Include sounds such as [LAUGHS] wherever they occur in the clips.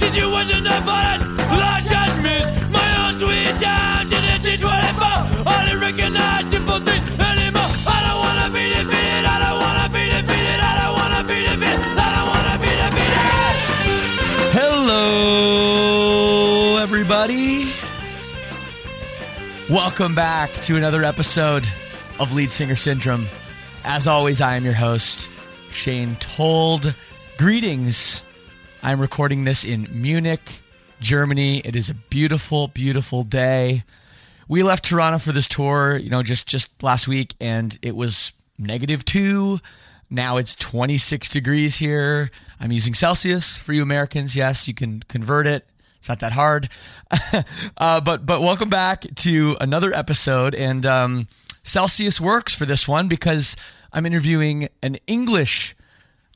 With this. Situation that bad, Lord judgment. My own sweet down, didn't teach what I found. I didn't recognize simple things anymore. I don't wanna be defeated, I don't wanna be defeated, I don't wanna be defeated, I don't wanna be defeated. Hello, everybody. Welcome back to another episode of Lead Singer Syndrome. As always, I am your host, Shane Told. Greetings. I'm recording this in Munich, Germany. It is a beautiful, beautiful day. We left Toronto for this tour, you know, just just last week, and it was negative two. Now it's 26 degrees here. I'm using Celsius for you Americans. Yes, you can convert it. It's not that hard. [LAUGHS] uh, but but welcome back to another episode, and um, Celsius works for this one because I'm interviewing an English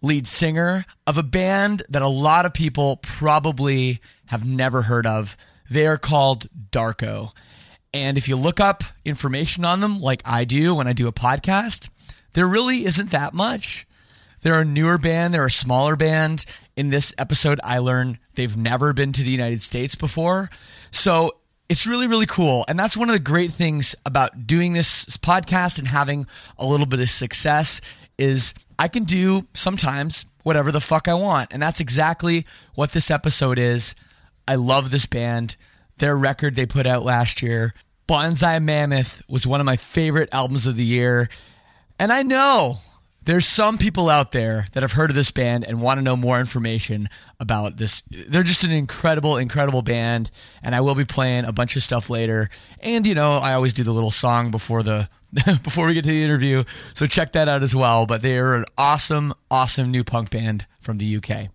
lead singer of a band that a lot of people probably have never heard of. They are called Darko. And if you look up information on them, like I do when I do a podcast, there really isn't that much. They're a newer band, they're a smaller band. In this episode, I learn they've never been to the United States before. So it's really, really cool. And that's one of the great things about doing this podcast and having a little bit of success is I can do sometimes whatever the fuck I want. And that's exactly what this episode is. I love this band. Their record they put out last year, Bonsai Mammoth, was one of my favorite albums of the year. And I know there's some people out there that have heard of this band and want to know more information about this. They're just an incredible, incredible band, and I will be playing a bunch of stuff later. And you know, I always do the little song before the [LAUGHS] before we get to the interview, so check that out as well. But they are an awesome, awesome new punk band from the UK.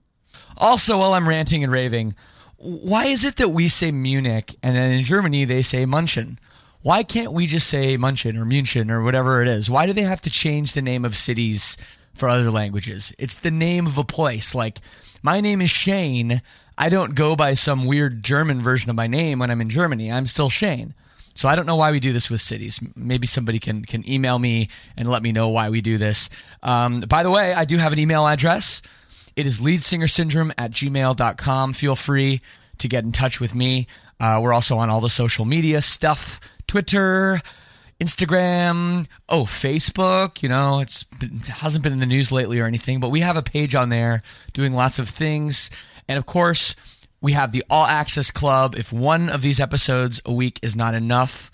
Also, while I'm ranting and raving, why is it that we say Munich and then in Germany they say München? Why can't we just say München or München or whatever it is? Why do they have to change the name of cities for other languages? It's the name of a place. Like, my name is Shane. I don't go by some weird German version of my name when I'm in Germany. I'm still Shane. So I don't know why we do this with cities. Maybe somebody can can email me and let me know why we do this. Um, by the way, I do have an email address. It is leadsingersyndrome at gmail.com. Feel free to get in touch with me. Uh, we're also on all the social media stuff Twitter, Instagram, oh, Facebook. You know, it's been, hasn't been in the news lately or anything, but we have a page on there doing lots of things. And of course, we have the All Access Club. If one of these episodes a week is not enough,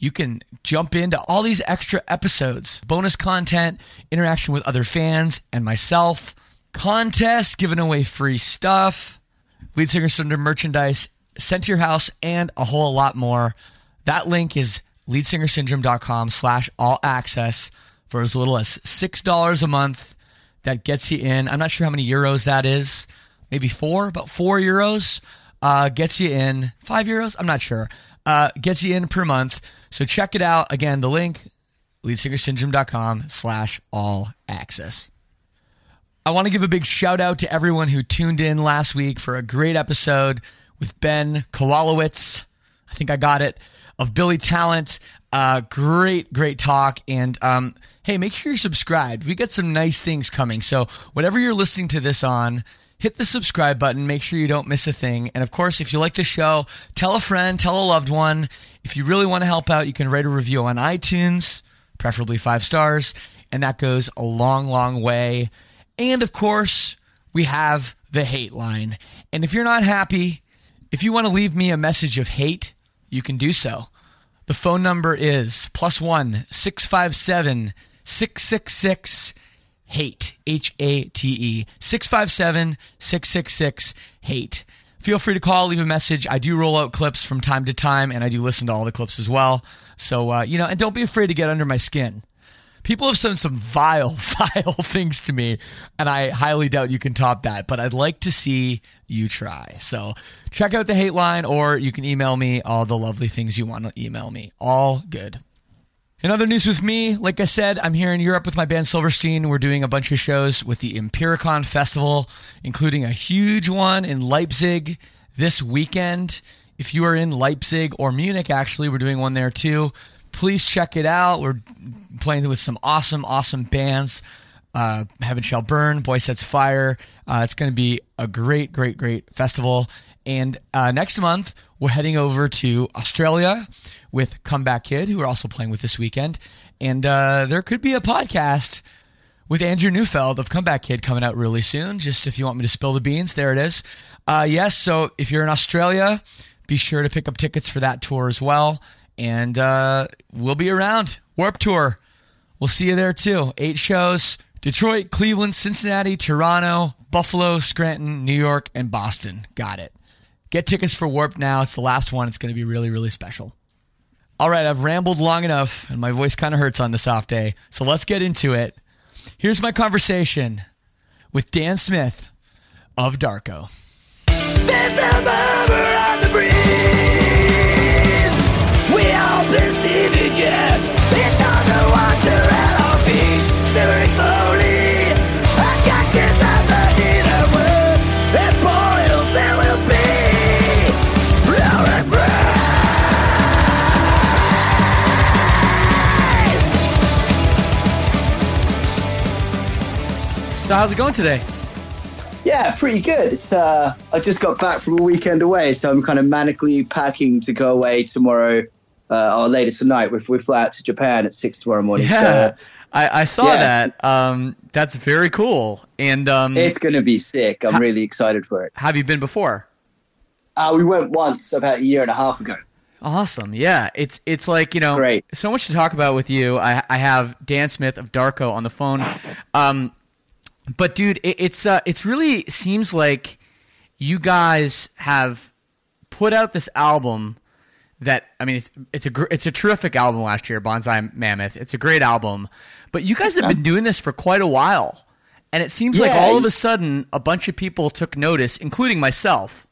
you can jump into all these extra episodes, bonus content, interaction with other fans and myself, contests, giving away free stuff, lead singer Syndrome merchandise sent to your house, and a whole lot more. That link is leadsingersyndrome.com slash all access for as little as $6 a month. That gets you in. I'm not sure how many euros that is. Maybe four, about four euros. Uh, gets you in five euros. I'm not sure. Uh, gets you in per month. So check it out. Again, the link, leadsingersyndrome.com slash all access. I want to give a big shout out to everyone who tuned in last week for a great episode with Ben Kowalewicz. I think I got it of Billy Talent. Uh, great, great talk. And um, hey, make sure you're subscribed. We got some nice things coming. So whatever you're listening to this on, hit the subscribe button. Make sure you don't miss a thing. And of course, if you like the show, tell a friend, tell a loved one. If you really want to help out, you can write a review on iTunes, preferably five stars. And that goes a long, long way. And of course, we have the hate line. And if you're not happy, if you want to leave me a message of hate, you can do so. The phone number is plus one 657 666 hate, H A T E, 657 666 hate. Feel free to call, leave a message. I do roll out clips from time to time, and I do listen to all the clips as well. So, uh, you know, and don't be afraid to get under my skin. People have said some vile, [LAUGHS] vile things to me, and I highly doubt you can top that, but I'd like to see you try. So check out the hate line, or you can email me all the lovely things you want to email me. All good. In other news with me, like I said, I'm here in Europe with my band Silverstein. We're doing a bunch of shows with the Impericon Festival, including a huge one in Leipzig this weekend. If you are in Leipzig or Munich, actually, we're doing one there too. Please check it out. We're playing with some awesome, awesome bands. Uh, Heaven Shall Burn, Boy Sets Fire. Uh, it's going to be a great, great, great festival. And uh, next month, we're heading over to Australia with Comeback Kid, who are also playing with this weekend. And uh, there could be a podcast with Andrew Neufeld of Comeback Kid coming out really soon. Just if you want me to spill the beans, there it is. Uh, yes, so if you're in Australia, be sure to pick up tickets for that tour as well. And uh, we'll be around. Warped Tour. We'll see you there too. Eight shows Detroit, Cleveland, Cincinnati, Toronto, Buffalo, Scranton, New York, and Boston. Got it. Get tickets for Warped now. It's the last one. It's going to be really, really special. All right, I've rambled long enough and my voice kind of hurts on this off day. So let's get into it. Here's my conversation with Dan Smith of Darko. There's So, how's it going today? Yeah, pretty good. It's uh, I just got back from a weekend away, so I'm kind of manically packing to go away tomorrow uh, or later tonight. We we fly out to Japan at six tomorrow morning. Yeah, So I, I saw Yeah. that. Um, that's very cool. And um, it's going to be sick. I'm Ha- really excited for it. have you been before? Uh, we went once about a year and a half ago. Awesome. Yeah. It's it's like, you know, great. so much to talk about with you. I I have Dan Smith of Darko on the phone. Um but dude, it, it's uh it's really seems like you guys have put out this album that I mean it's it's a gr- it's a terrific album last year, Bonsai Mammoth. It's a great album. But you guys have been doing this for quite a while. And it seems like all of a sudden a bunch of people took notice, including myself.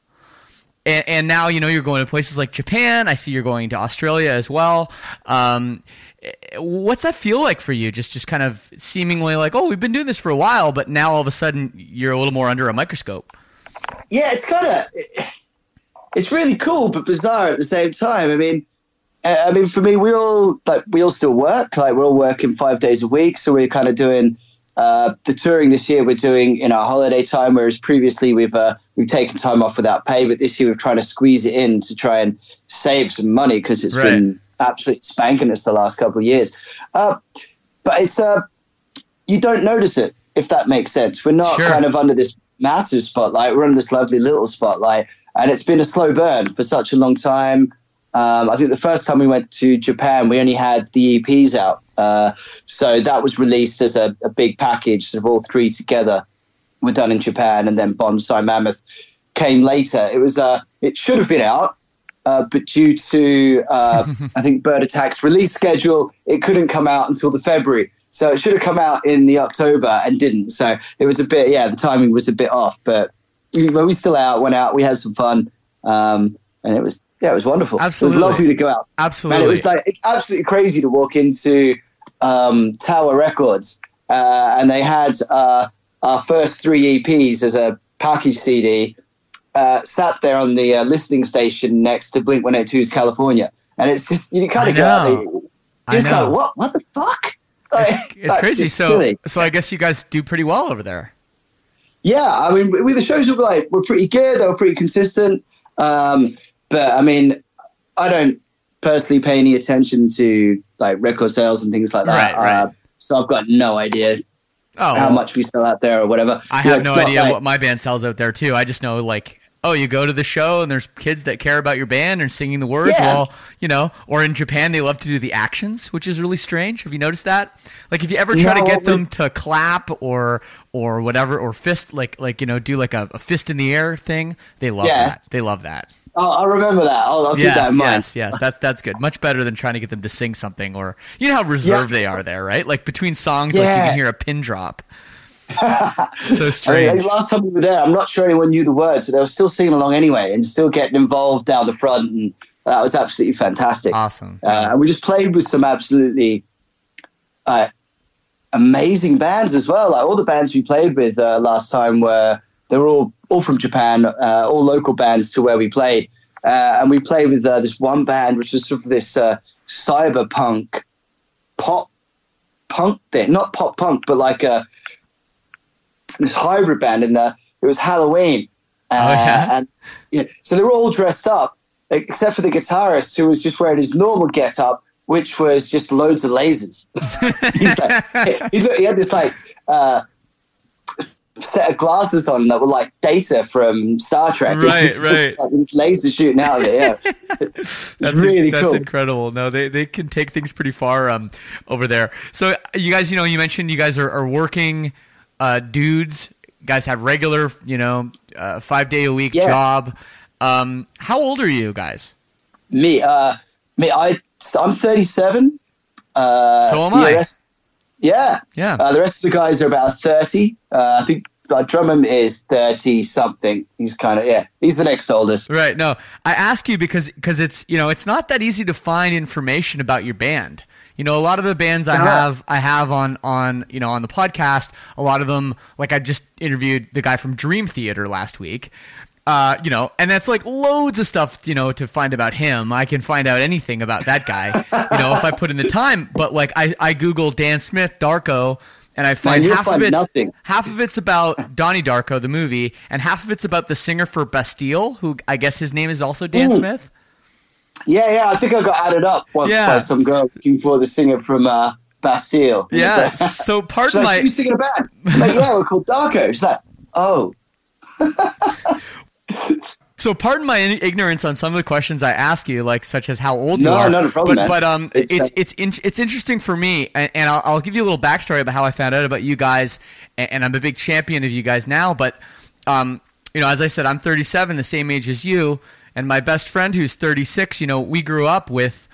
And, and now you know you're going to places like Japan. I see you're going to Australia as well. Um, what's that feel like for you? Just just kind of seemingly like, oh, we've been doing this for a while, but now all of a sudden you're a little more under a microscope. Yeah, it's kind of it's really cool but bizarre at the same time. I mean, uh, I mean, for me, we all like we all still work. Like we're all working five days a week, so we're kind of doing uh, the touring this year. We're doing in our holiday time, whereas previously we've uh, we've taken time off without pay. But this year we're trying to squeeze it in to try and save some money because it's Right. been absolutely spanking us the last couple of years. Uh, but it's uh, you don't notice it if that makes sense. We're not Sure. kind of under this massive spotlight. We're under this lovely little spotlight, and it's been a slow burn for such a long time. Um, I think the first time we went to Japan, we only had the EPs out, uh, so that was released as a, a big package of all three together. Were done in Japan, and then Bonsai Mammoth came later. It was uh, it should have been out, uh, but due to uh, [LAUGHS] I think Bird Attack's release schedule, it couldn't come out until the February. So it should have come out in the October and didn't. So it was a bit, yeah, the timing was a bit off. But we, we still out, went out, we had some fun, um, and it was yeah, it was wonderful. Absolutely. it was lovely to go out. Absolutely. Man, it was like it's absolutely crazy to walk into um, Tower Records, uh, and they had uh, our first three EPs as a package CD, uh, sat there on the uh, listening station next to Blink 182's California. And it's just, you kind of go out know. there, you just go, what, what the fuck? [LAUGHS] Like, It's, it's crazy. So, silly. so I guess you guys do pretty well over there. Yeah, I mean, we the shows were like were pretty good. They were pretty consistent. Um, but I mean, I don't personally pay any attention to like record sales and things like that. Right, right. Uh, so I've got no idea Oh, how much we sell out there or whatever. I have no idea like- what my band sells out there too. I just know like, oh, you go to the show and there's kids that care about your band and singing the words. Yeah. Well, you know, or in Japan they love to do the actions, which is really strange. Have you noticed that? Like, if you ever try to get them to clap or or whatever or fist like like you know do like a, a fist in the air thing, they love Yeah. that. They love that. I'll, I'll remember that. I'll, I'll keep that Yes, in mind. yes, yes. That's that's good. Much better than trying to get them to sing something or you know how reserved Yeah. they are there, right? Like between songs, like you can hear a pin drop. [LAUGHS] so I mean, strange. last time we were there, I'm not sure anyone knew the words, but they were still singing along anyway and still getting involved down the front, and that was absolutely fantastic. Awesome. Uh, and we just played with some absolutely uh, amazing bands as well. Like all the bands we played with uh, last time were they were all all from Japan, uh, all local bands to where we played. Uh, and we played with uh, this one band, which was sort of this uh, cyberpunk pop punk thing, not pop punk, but like a this hybrid band in there. It was Halloween, uh, Oh, yeah? and yeah, so they were all dressed up except for the guitarist who was just wearing his normal get up, which was just loads of lasers. [LAUGHS] He's like, he, he had this like uh, set of glasses on that were like data from Star Trek. Right, right. Like this laser shooting out of it. Yeah, [LAUGHS] it's That's really cool. that's cool. incredible. No, they they can take things pretty far um over there. So you guys, you know, you mentioned you guys are, are working uh dudes. Guys have regular, you know, uh, five day a week Yeah. job. Um, how old are you guys? Me, uh, me, I, I'm 37. Uh, So am I. rest- yeah, Yeah. Uh, the rest of the guys are about 30. Uh, I think uh, Drummond is 30 something. He's kind of yeah. He's the next oldest. Right. No, I ask you because because it's you know it's not that easy to find information about your band. You know, a lot of the bands I have I have on on you know on the podcast. A lot of them, like I just interviewed the guy from Dream Theater last week. Uh, you know, and that's like loads of stuff, you know, to find about him. I can find out anything about that guy, you know, if I put in the time. But like, I, I Google Dan Smith, Darko, and I find you'll half of find it's nothing. half of it's about Donnie Darko, the movie, and half of it's about the singer for Bastille, who I guess his name is also Dan Ooh. Smith. Yeah, yeah. I think I got added up once Yeah. by some girl looking for the singer from uh, Bastille. Yeah. So [LAUGHS] She's pardon like, my you singing a band? Like, yeah, we're called Darko. She's like, oh, [LAUGHS] so pardon my ignorance on some of the questions I ask you, like such as how old you No, are. not a problem, But but um, it's It's, it's it's, it's interesting for me, and, and I'll, I'll give you a little backstory about how I found out about you guys, and, and I'm a big champion of you guys now. But um, you know, as I said, I'm 37, the same age as you, and my best friend who's 36. You know, we grew up with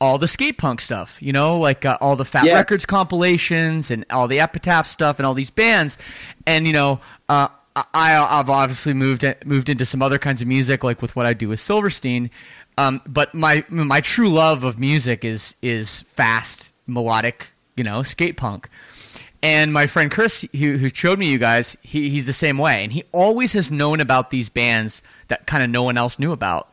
all the skate punk stuff, you know, like uh, all the Fat Yeah. Records compilations and all the Epitaph stuff and all these bands. And you know, uh, I, I've obviously moved moved into some other kinds of music, like with what I do with Silverstein. Um, but my my true love of music is is fast melodic, you know, skate punk. And my friend Chris, who, who showed me you guys, he, he's the same way, and he always has known about these bands that kind of no one else knew about.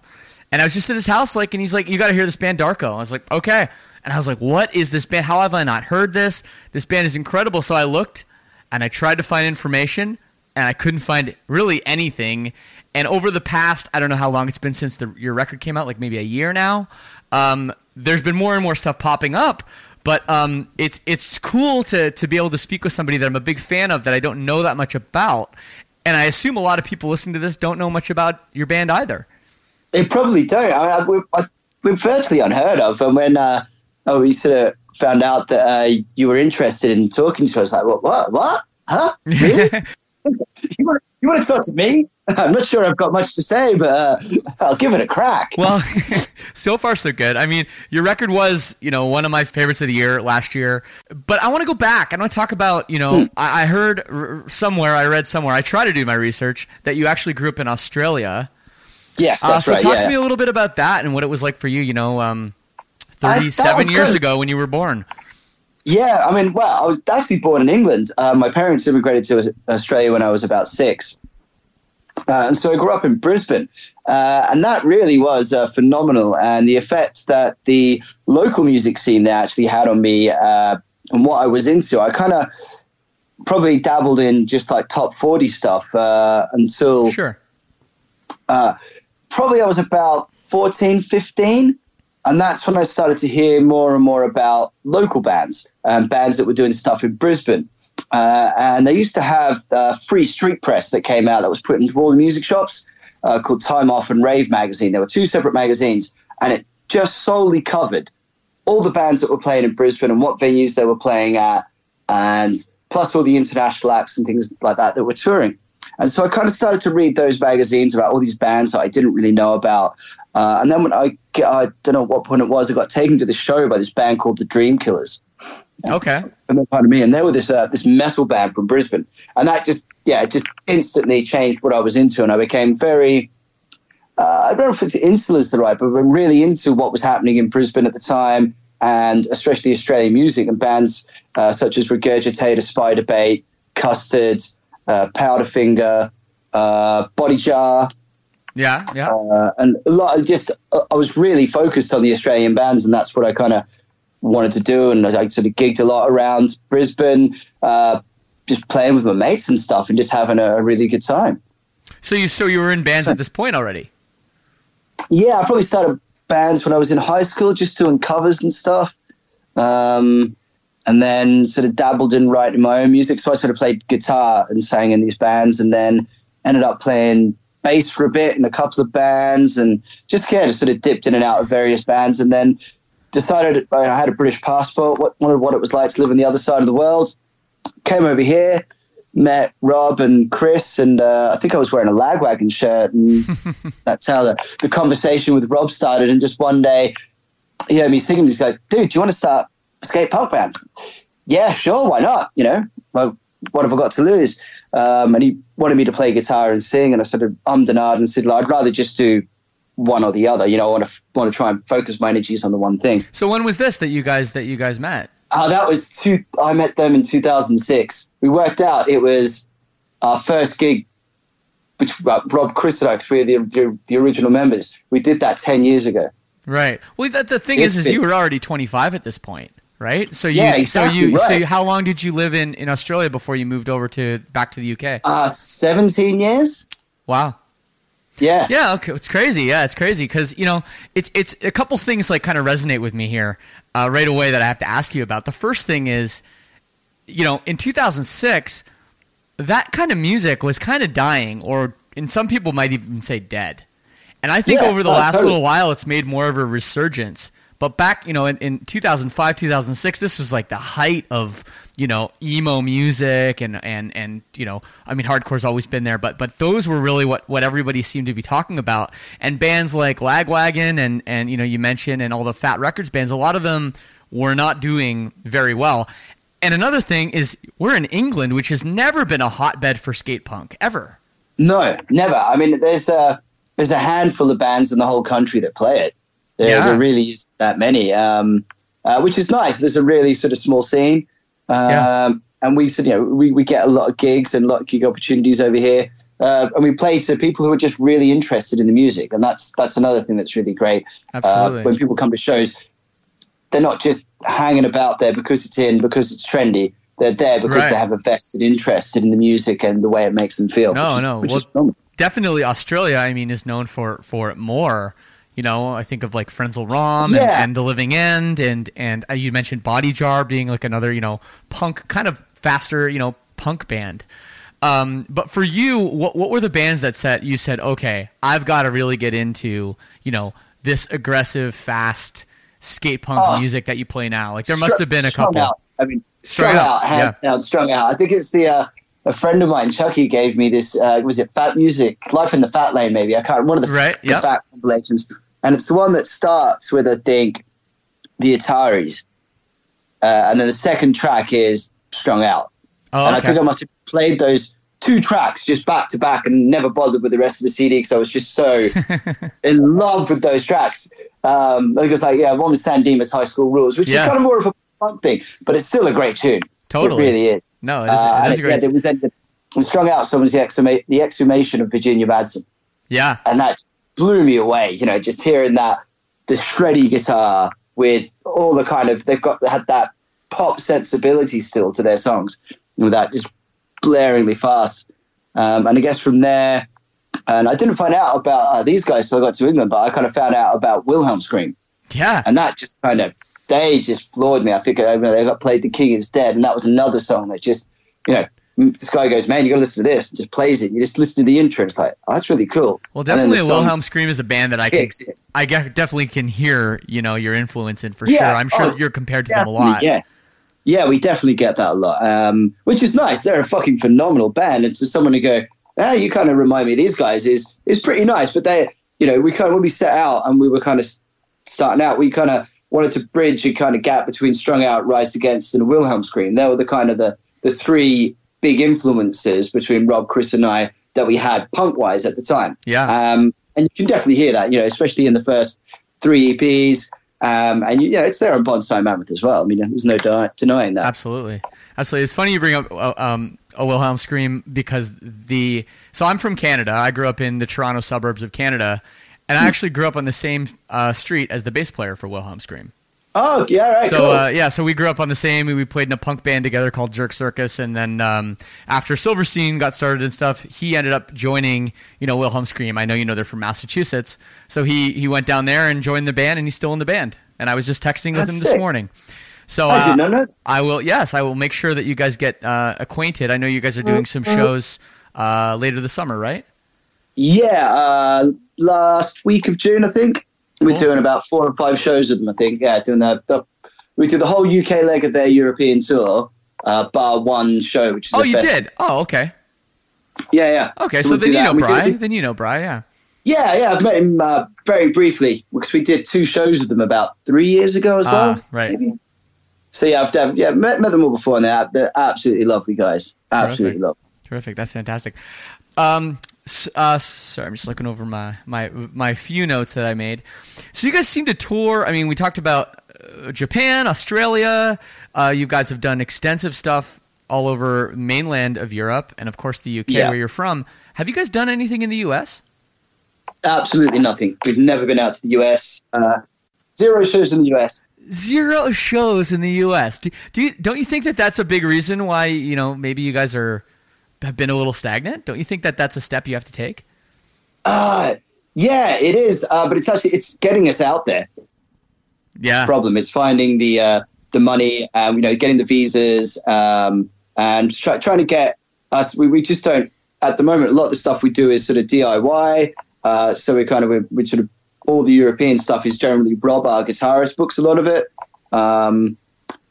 And I was just at his house, like, and he's like, "You got to hear this band, Darko." I was like, "Okay." And I was like, "What is this band? How have I not heard this? This band is incredible." So I looked, and I tried to find information, and I couldn't find really anything. And over the past, I don't know how long it's been since the, your record came out, like maybe a year now. Um, there's been more and more stuff popping up, but um, it's it's cool to to be able to speak with somebody that I'm a big fan of that I don't know that much about. And I assume a lot of people listening to this don't know much about your band either. They probably don't. I I, we're, I, we're virtually unheard of. And when uh, oh, we sort of found out that uh, you were interested in talking to us, like, what, what, what? Huh? Really? [LAUGHS] you, want, you want to talk to me? [LAUGHS] I'm not sure I've got much to say, but uh, I'll give it a crack. Well, [LAUGHS] so far so good. I mean, your record was, you know, one of my favorites of the year last year. But I want to go back. I want to talk about, you know, I, I heard r- somewhere, I read somewhere, I try to do my research that you actually grew up in Australia. yes, Uh, so right. talk yeah. to me a little bit about that and what it was like for you. You know, um, thirty-seven was years good. ago when you were born. Yeah, I mean, well, I was actually born in England. Uh, my parents immigrated to Australia when I was about six. Uh, and so I grew up in Brisbane. Uh, and that really was uh, phenomenal. And the effect that the local music scene there actually had on me uh, and what I was into, I kind of probably dabbled in just like top 40 stuff uh, until Sure. probably I was about 14, 15. And that's when I started to hear more and more about local bands, um, bands that were doing stuff in Brisbane. Uh, and they used to have uh, free street press that came out that was put into all the music shops uh, called Time Off and Rave magazine. There were two separate magazines, and it just solely covered all the bands that were playing in Brisbane and what venues they were playing at, and plus all the international acts and things like that that were touring. And so I kind of started to read those magazines about all these bands that I didn't really know about. Uh, and then when I get, I don't know what point it was, I got taken to the show by this band called the Dream Killers. Okay. And they're part of me, and they were this uh, this metal band from Brisbane, and that just yeah, it just instantly changed what I was into, and I became very. Uh, I don't know if it's insular is the right, but I'm really into what was happening in Brisbane at the time, and especially Australian music and bands uh, such as Regurgitator, Spiderbait, Custard, uh, Powderfinger, uh, Body Jar, Yeah. Yeah. uh, and a lot. Just I was really focused on the Australian bands, and that's what I kind of wanted to do. And I sort of gigged a lot around Brisbane, uh, just playing with my mates and stuff, and just having a, a really good time. So you so you were in bands at this point already. Yeah, I probably started bands when I was in high school, just doing covers and stuff. Um, and then sort of dabbled in writing my own music. So I sort of played guitar and sang in these bands, and then ended up playing bass for a bit in a couple of bands, and just yeah, just sort of dipped in and out of various bands, and then decided I had a British passport, what, wondered what it was like to live on the other side of the world. Came over here, met Rob and Chris, and uh, I think I was wearing a Lagwagon shirt, and [LAUGHS] that's how the, the conversation with Rob started. And just one day, he heard me singing. He's like, "Dude, do you want to start a skate punk band?" Yeah, sure, why not? You know, well, what have I got to lose? Um, and he wanted me to play guitar and sing, and I sort of ummed and ahed and said, like, "I'd rather just do one or the other. You know, I want to want to try and focus my energies on the one thing." So when was this that you guys that you guys met? Uh, that was two. I met them in 2006. We worked out it was our first gig, which uh, Rob, Chris, and I, 'cause we are the, the the original members. We did that 10 years ago. Right. Well, that, the thing It's is, is you were already 25 at this point, right? So you, Yeah, so exactly, you, so right. you, how long did you live in, in Australia before you moved over to back to the UK? Uh, 17 years. Wow. Yeah. Yeah, okay, it's crazy. Yeah, it's crazy because you know it's it's a couple things like kind of resonate with me here uh, right away that I have to ask you about. The first thing is, you know, in 2006, that kind of music was kind of dying, or in some people might even say dead. And I think Yeah, over the oh, last totally. little while, it's made more of a resurgence. But back, you know, in, in 2005, 2006, this was like the height of, you know, emo music and, and, and, you know, I mean, hardcore's always been there, but, but those were really what, what everybody seemed to be talking about. And bands like Lagwagon and, and, you know, you mentioned and all the Fat Wreck Chords bands, a lot of them were not doing very well. And another thing is we're in England, which has never been a hotbed for skate punk ever. No, never. I mean, there's a there's a handful of bands in the whole country that play it. There, Yeah. there really is that many, um, uh, which is nice. There's a really sort of small scene, um, Yeah. and we of, you know we, we get a lot of gigs and a lot of gig opportunities over here, uh, and we play to people who are just really interested in the music, and that's that's another thing that's really great. Absolutely. Uh, when people come to shows, they're not just hanging about there because it's in because it's trendy. They're there because Right. they have a vested interest in the music and the way it makes them feel. No, which is, no. which Well, is definitely Australia. I mean, is known for for it more. You know, I think of like Frenzal Rhomb Yeah. and, and The Living End, and and uh, you mentioned Body Jar being like another you know punk kind of faster you know punk band. Um, but for you, what what were the bands that said you said okay, I've got to really get into you know this aggressive, fast skate punk Oh, music that you play now? Like there must have been a couple. Out. I mean, Strung strung, Out, out, hands down, strung out. I think it's the uh, a friend of mine, Chucky, gave me this. Uh, was it Fat Music, Life in the Fat Lane? Maybe I can't. One of the, Right, the yep. Fat compilations, and it's the one that starts with I think the Ataris, uh, and then the second track is Strung Out. Oh, and I think I must have played those two tracks just back to back and never bothered with the rest of the CD because I was just so [LAUGHS] in love with those tracks. Um, I think it was like, yeah, one was San Dimas High School Rules, which Yeah. is kind of more of a funk thing, but it's still a great tune. Totally. It really is. No, it is, Uh, it a great. yeah, it was ended, and strung out song was the, exhuma- the exhumation of Virginia Madsen, yeah, and that blew me away. You know, just hearing that the shreddy guitar with all the kind of they've got they had that pop sensibility still to their songs, with that just blaringly fast. Um, and I guess from there, and I didn't find out about uh, these guys till I got to England, but I kind of found out about Wilhelm Scream yeah. and that just kind of they just floored me. I think I they got played "The King Is Dead," and that was another song that just you know this guy goes, "Man, you got to listen to this." And just plays it. You just listen to the intro. It's like, oh, that's really cool. Well, definitely, the Wilhelm Scream is a band that I can, it. I definitely can hear, you know, your influence in for Yeah. sure. I'm sure Oh, that you're compared to them a lot. Yeah, yeah, we definitely get that a lot, um, which is nice. They're a fucking phenomenal band, and to someone to go, "Ah, you kind of remind me of these guys," is is pretty nice. But they, you know, we kind of when we set out and we were kind of starting out, we kind of wanted to bridge a kind of gap between Strung Out, Rise Against, and Wilhelm Scream. They were the kind of the the three big influences between Rob, Chris, and I that we had punk wise at the time. Yeah. Um, and you can definitely hear that, you know, especially in the first three EPs. Um, and you know, it's there on Bonsai Mammoth as well. I mean, there's no de- denying that. Absolutely, absolutely. It's funny you bring up uh, um, a Wilhelm Scream because the so I'm from Canada. I grew up in the Toronto suburbs of Canada, and Hmm. I actually grew up on the same uh, street as the bass player for Wilhelm Scream. Oh, yeah, right. So cool. uh, yeah, so we grew up on the same. We played in a punk band together called Jerk Circus, and then um, after Silverstein got started and stuff, he ended up joining you know Wilhelm Scream. I know you know they're from Massachusetts, so he he went down there and joined the band, and he's still in the band. And I was just texting with That's him this morning. So I uh, did not know. I will. Yes, I will make sure that you guys get uh, acquainted. I know you guys are doing some shows uh, later this summer, right? Yeah, uh, last week of June, I think. We're Cool. doing about four or five shows of them, I think. Yeah, doing the, the we did the whole UK leg of their European tour, uh, bar one show, which is Oh, you fest- did. Oh, okay. Yeah, yeah. Okay, so, we'll then you know that. We did- Bry. Then you know Bry. Yeah. Yeah, yeah, I've met him uh, very briefly because we did two shows of them about three years ago as Ah, well. right. maybe. So yeah, I've done, yeah met, met them all before, and they're, they're absolutely lovely guys. Absolutely Terrific. lovely. Terrific. That's fantastic. Um, uh, sorry, I'm just looking over my, my my few notes that I made. So you guys seem to tour. I mean, we talked about uh, Japan, Australia. Uh, you guys have done extensive stuff all over mainland of Europe, and of course the UK, Yeah. where you're from. Have you guys done anything in the US? Absolutely nothing. We've never been out to the US. Uh, zero shows in the US. Zero shows in the U.S. Do, do you, don't you think that that's a big reason why you know maybe you guys are have been a little stagnant? Don't you think that that's a step you have to take? Uh, yeah, it is. Uh, but it's actually it's getting us out there. Yeah, problem. is finding the uh, the money, um, you know, getting the visas, um, and try, trying to get us. We, we just don't at the moment. A lot of the stuff we do is sort of DIY. Uh, so we kind of we, we sort of all the European stuff is generally Rob, our guitarist, books a lot of it. Um,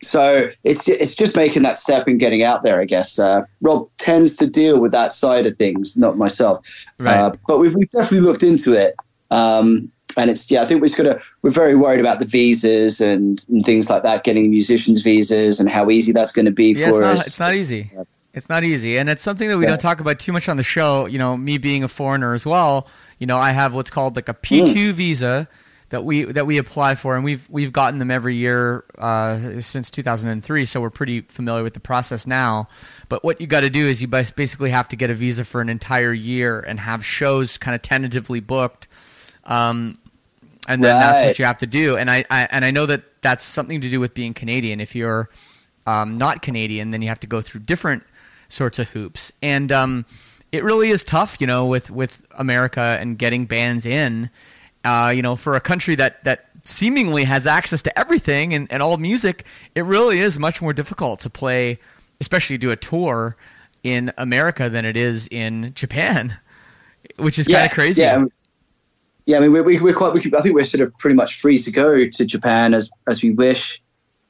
so it's ju- it's just making that step and getting out there, I guess. Uh, Rob tends to deal with that side of things, not myself. Right. Uh, but we've, we've definitely looked into it. Um, and it's yeah, I think we're just gonna we're very worried about the visas and, and things like that, getting musicians visas and how easy that's going to be Yeah, for it's not, us. it's not easy. It's not easy, and it's something that we So- don't talk about too much on the show. You know, me being a foreigner as well. You know, I have what's called like a P two visa that we that we apply for, and we've we've gotten them every year uh, since 2003. So we're pretty familiar with the process now. But what you got to do is you basically have to get a visa for an entire year and have shows kind of tentatively booked. Um, and then that's what you have to do. And I, I and I know that that's something to do with being Canadian. If you're um, not Canadian, then you have to go through different sorts of hoops, and um, it really is tough, you know, with with America and getting bands in. Uh, you know, for a country that that seemingly has access to everything and, and all music, it really is much more difficult to play, especially do a tour in America than it is in Japan, [LAUGHS] which is kind of crazy. Yeah, yeah. I mean, we, we, we're quite. We, I think we're sort of pretty much free to go to Japan as as we wish.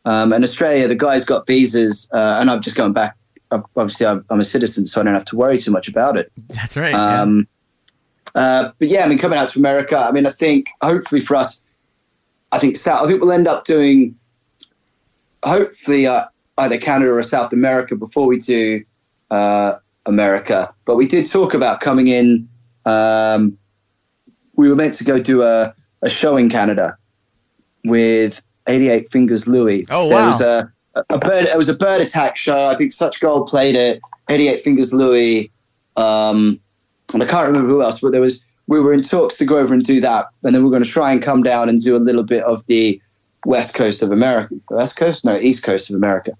Um, and Australia, the guys got visas, uh, and I'm just going back. ob- Obviously, I'm, I'm a citizen, so I don't have to worry too much about it. That's right. yeah. Uh, but yeah, I mean, coming out to America, I mean, I think hopefully for us, I think South, I think we'll end up doing hopefully uh, either Canada or South America before we do uh, America. But we did talk about coming in. Um, we were meant to go do a, a show in Canada with 88 Fingers Louie. Oh, There wow. was a, a bird. It was a bird attack show. I think Such Gold played it. 88 Fingers Louie. um, and I can't remember who else. But there was we were in talks to go over and do that, and then we are going to try and come down and do a little bit of the west coast of America. West coast? No, east coast of America.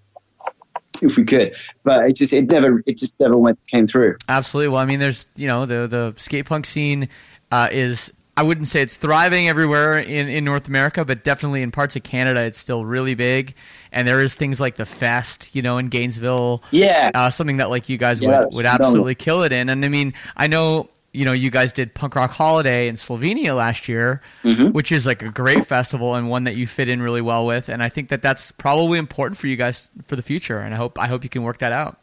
If we could, but it just it never it just never went came through. Absolutely. Well, I mean, there's you know the the skate punk scene uh, is I wouldn't say it's thriving everywhere in, in North America, but definitely in parts of Canada, it's still really big. And there is things like the Fest, you know, in Gainesville, Yeah, uh, something that like you guys Yeah, would would absolutely kill it in. And I mean, I know you know you guys did Punk Rock Holiday in Slovenia last year, Mm-hmm. which is like a great festival and one that you fit in really well with. And I think that that's probably important for you guys for the future. And I hope I hope you can work that out.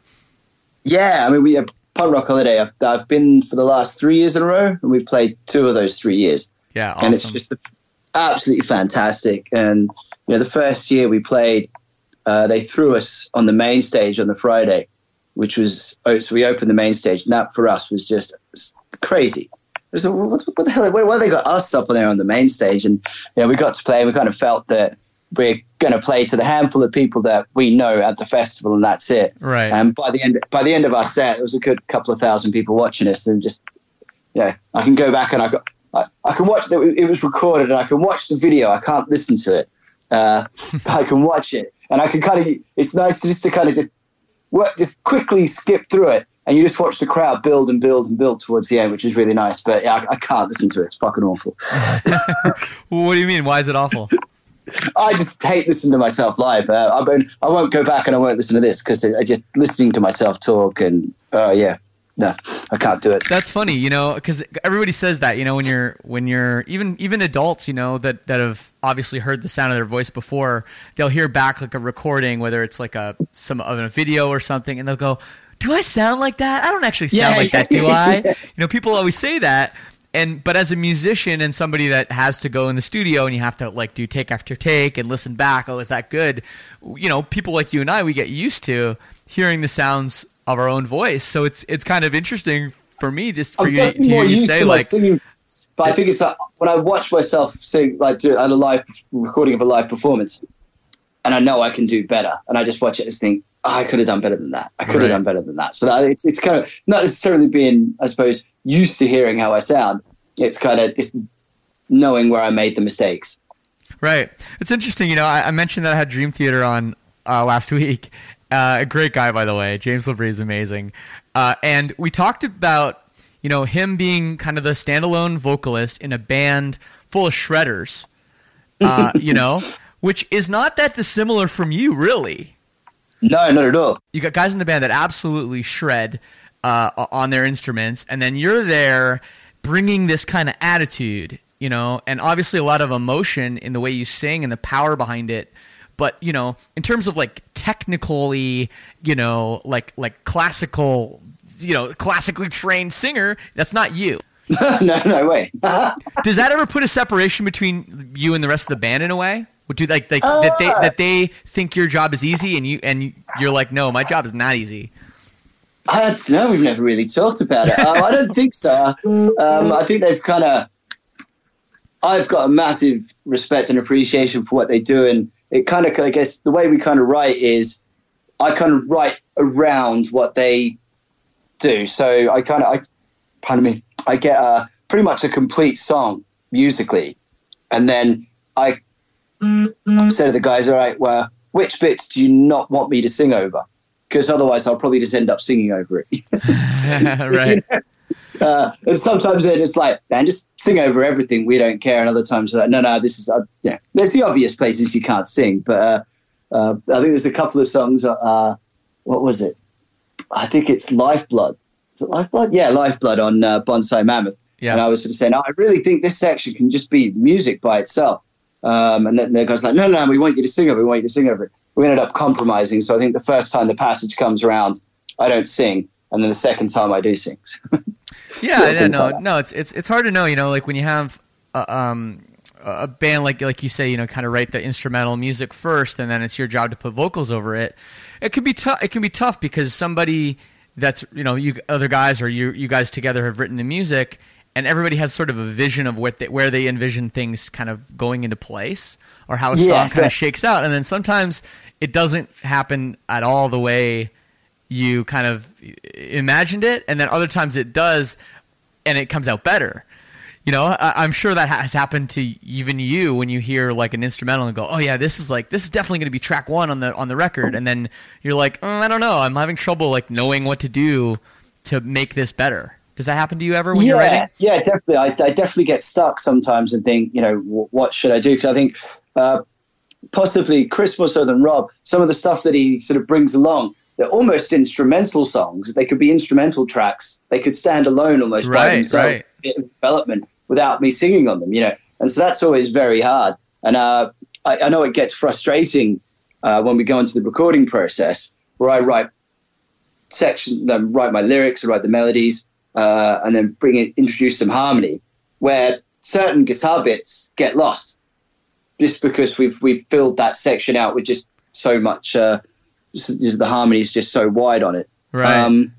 Yeah, I mean, we have Punk Rock Holiday. I've, I've been for the last three years in a row, and we've played two of those three years, Yeah, awesome. and it's just absolutely fantastic. And you know, the first year we played, uh, they threw us on the main stage on the Friday, which was oh, so we opened the main stage, and that for us was just crazy. It was like, what, what the hell? Why, why they got us up there on the main stage? And you know, we got to play, and we kind of felt that we're going to play to the handful of people that we know at the festival, and that's it. Right. And by the end, by the end of our set, there was a good couple of thousand people watching us, and just yeah, I can go back and I got, I, I can watch that. It was recorded, and I can watch the video. I can't listen to it. Uh, [LAUGHS] I can watch it, and I can kind of. It's nice to just to kind of just work, just quickly skip through it, and you just watch the crowd build and build and build towards the end, which is really nice. But yeah, I, I can't listen to it. It's fucking awful. [LAUGHS] what do you mean? Why is it awful? [LAUGHS] I just hate listening to myself live. Uh, I, won't, I won't go back and I won't listen to this because I just listening to myself talk and uh, yeah, no, I can't do it. That's funny, you know, because everybody says that, you know, when you're when you're even even adults, you know, that that have obviously heard the sound of their voice before, they'll hear back like a recording, whether it's like a some of a video or something, and they'll go, "Do I sound like that? I don't actually sound Yeah, like that, do I?" yeah. [LAUGHS] You know, people always say that. And but as a musician and somebody that has to go in the studio and you have to like do take after take and listen back, oh, is that good? You know, people like you and I, we get used to hearing the sounds of our own voice. So it's it's kind of interesting for me just for I'm you to hear you say like singing, but I think it's like when I watch myself sing, like do at a live recording of a live performance, and I know I can do better, and I just watch it and think, oh, I could have done better than that. I could have done better than that. So that, it's it's kind of not necessarily being, I suppose, used to hearing how I sound. It's kind of just knowing where I made the mistakes. Right. It's interesting. You know, I, I mentioned that I had Dream Theater on uh, last [LAUGHS] week. Uh, a great guy, by the way. James LeBrie is amazing. Uh, and we talked about, you know, him being kind of the standalone vocalist in a band full of shredders, uh, [LAUGHS] you know, which is not that dissimilar from you, really. No, not at all. You got guys in the band that absolutely shred uh, on their instruments, and then you're there bringing this kind of attitude, you know, and obviously a lot of emotion in the way you sing and the power behind it. But you know, in terms of like technically, you know, like like classical, you know, classically trained singer, that's not you. [LAUGHS] no, no way. [LAUGHS] Does that ever put a separation between you and the rest of the band in a way? Would do like like that they that uh. they think your job is easy and you and you're like, no, my job is not easy. I don't know. We've never really talked about it. Um, I don't think so. Um, I think they've kind of. I've got a massive respect and appreciation for what they do, and it kind of, I guess, the way we kind of write is, I kind of write around what they do. So I kind of, I, pardon me, I get a pretty much a complete song musically, and then I say to the guys, "All right, well, which bits do you not want me to sing over?" Because otherwise, I'll probably just end up singing over it. [LAUGHS] [LAUGHS] right. Uh, and sometimes they're just like, man, just sing over everything. We don't care. And other times they're like, no, no, this is, uh, yeah. There's the obvious places you can't sing, but uh, uh, I think there's a couple of songs. Uh, what was it? I think it's Lifeblood. Is it Lifeblood? Yeah, Lifeblood on uh, Bonsai Mammoth. Yeah. And I was sort of saying, "No, I really think this section can just be music by itself. Um, and then the guy's like, no, no, we want you to sing over it. We want you to sing over it. We ended up compromising. So I think the first time the passage comes around, I don't sing. And then the second time I do sing. [LAUGHS] Yeah, yeah, no, like no, it's it's it's hard to know, you know, like when you have a, um, a band like like you say, you know, kind of write the instrumental music first, and then it's your job to put vocals over it. It can be tough. It can be tough because somebody that's you know you other guys or you you guys together have written the music, and everybody has sort of a vision of what they, where they envision things kind of going into place or how a Yeah. song kind of shakes out, and then sometimes it doesn't happen at all the way you kind of imagined it, and then other times it does, and it comes out better. You know, I, I'm sure that has happened to even you when you hear like an instrumental and go, "Oh yeah, this is like this is definitely going to be track one on the on the record," and then you're like, oh, "I don't know, I'm having trouble like knowing what to do to make this better." Does that happen to you ever when yeah, you're writing? Yeah, definitely. I, I definitely get stuck sometimes and think, you know, w- what should I do? Because I think uh, possibly Chris more so than Rob, some of the stuff that he sort of brings along, they're almost instrumental songs. They could be instrumental tracks. They could stand alone almost by Right, themselves right. development without me singing on them, you know. And so that's always very hard. And uh, I, I know it gets frustrating uh, when we go into the recording process where I write section, then write my lyrics, write the melodies, uh, and then bring it, introduce some harmony, where certain guitar bits get lost, just because we've we've filled that section out with just so much. Uh, just, just the harmony is just so wide on it, Right. Um,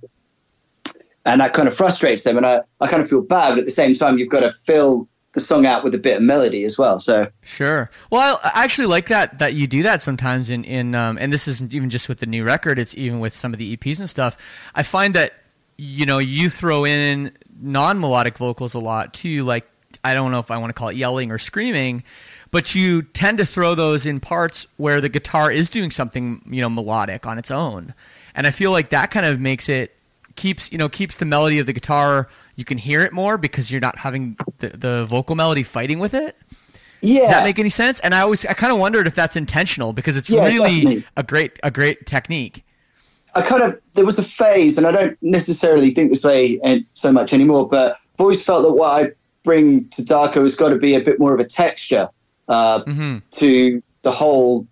and that kind of frustrates them, and I, I kind of feel bad, but at the same time, you've got to fill the song out with a bit of melody as well. So Sure. Well, I I actually like that that you do that sometimes in in um, and this isn't even just with the new record. It's even with some of the EPs and stuff. I find that you know you throw in non melodic vocals a lot too. Like I don't know if I want to call it yelling or screaming, but you tend to throw those in parts where the guitar is doing something you know melodic on its own, and I feel like that kind of makes it keeps you know keeps the melody of the guitar you can hear it more because you're not having the, the vocal melody fighting with it yeah, does that make any sense? And I always I kind of wondered if that's intentional because it's Yeah, really definitely. a great a great technique. I kind of there was a phase, and I don't necessarily think this way and so much anymore. But I've always felt that what I bring to Darko has got to be a bit more of a texture uh, to the whole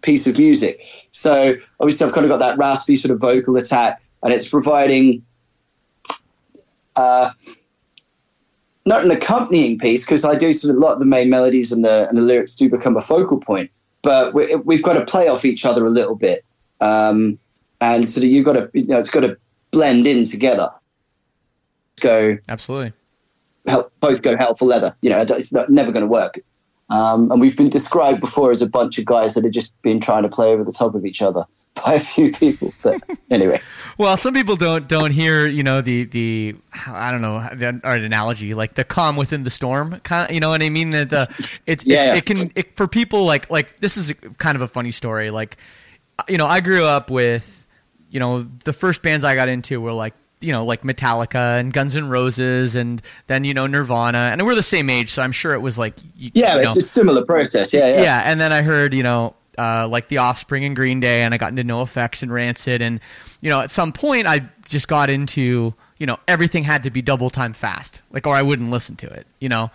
piece of music. So obviously, I've kind of got that raspy sort of vocal attack, and it's providing uh, not an accompanying piece because I do sort of a lot of the main melodies and the and the lyrics do become a focal point. But we, we've got to play off each other a little bit. Um, and of you've got to you know it's got to blend in together. Go Absolutely. help both go hell for leather. You know it's not, never going to work. Um, and we've been described before as a bunch of guys that have just been trying to play over the top of each other [LAUGHS] by a few people but [LAUGHS] anyway. Well, some people don't don't hear you know the the I don't know the analogy like the calm within the storm kind of you know what I mean? That the it's, it's Yeah. it can it, for people like like this is a, kind of a funny story. Like you know I grew up with you know the first bands I got into were like you know like Metallica and Guns N' Roses and then you know Nirvana. And we're the same age so I'm sure it was like you, yeah you it's a similar process. Yeah yeah, yeah, and then I heard, you know, uh, like the Offspring and Green Day, and I got into NOFX and Rancid, and you know, at some point, I just got into, you know, everything had to be double time fast, like, or I wouldn't listen to it, you know.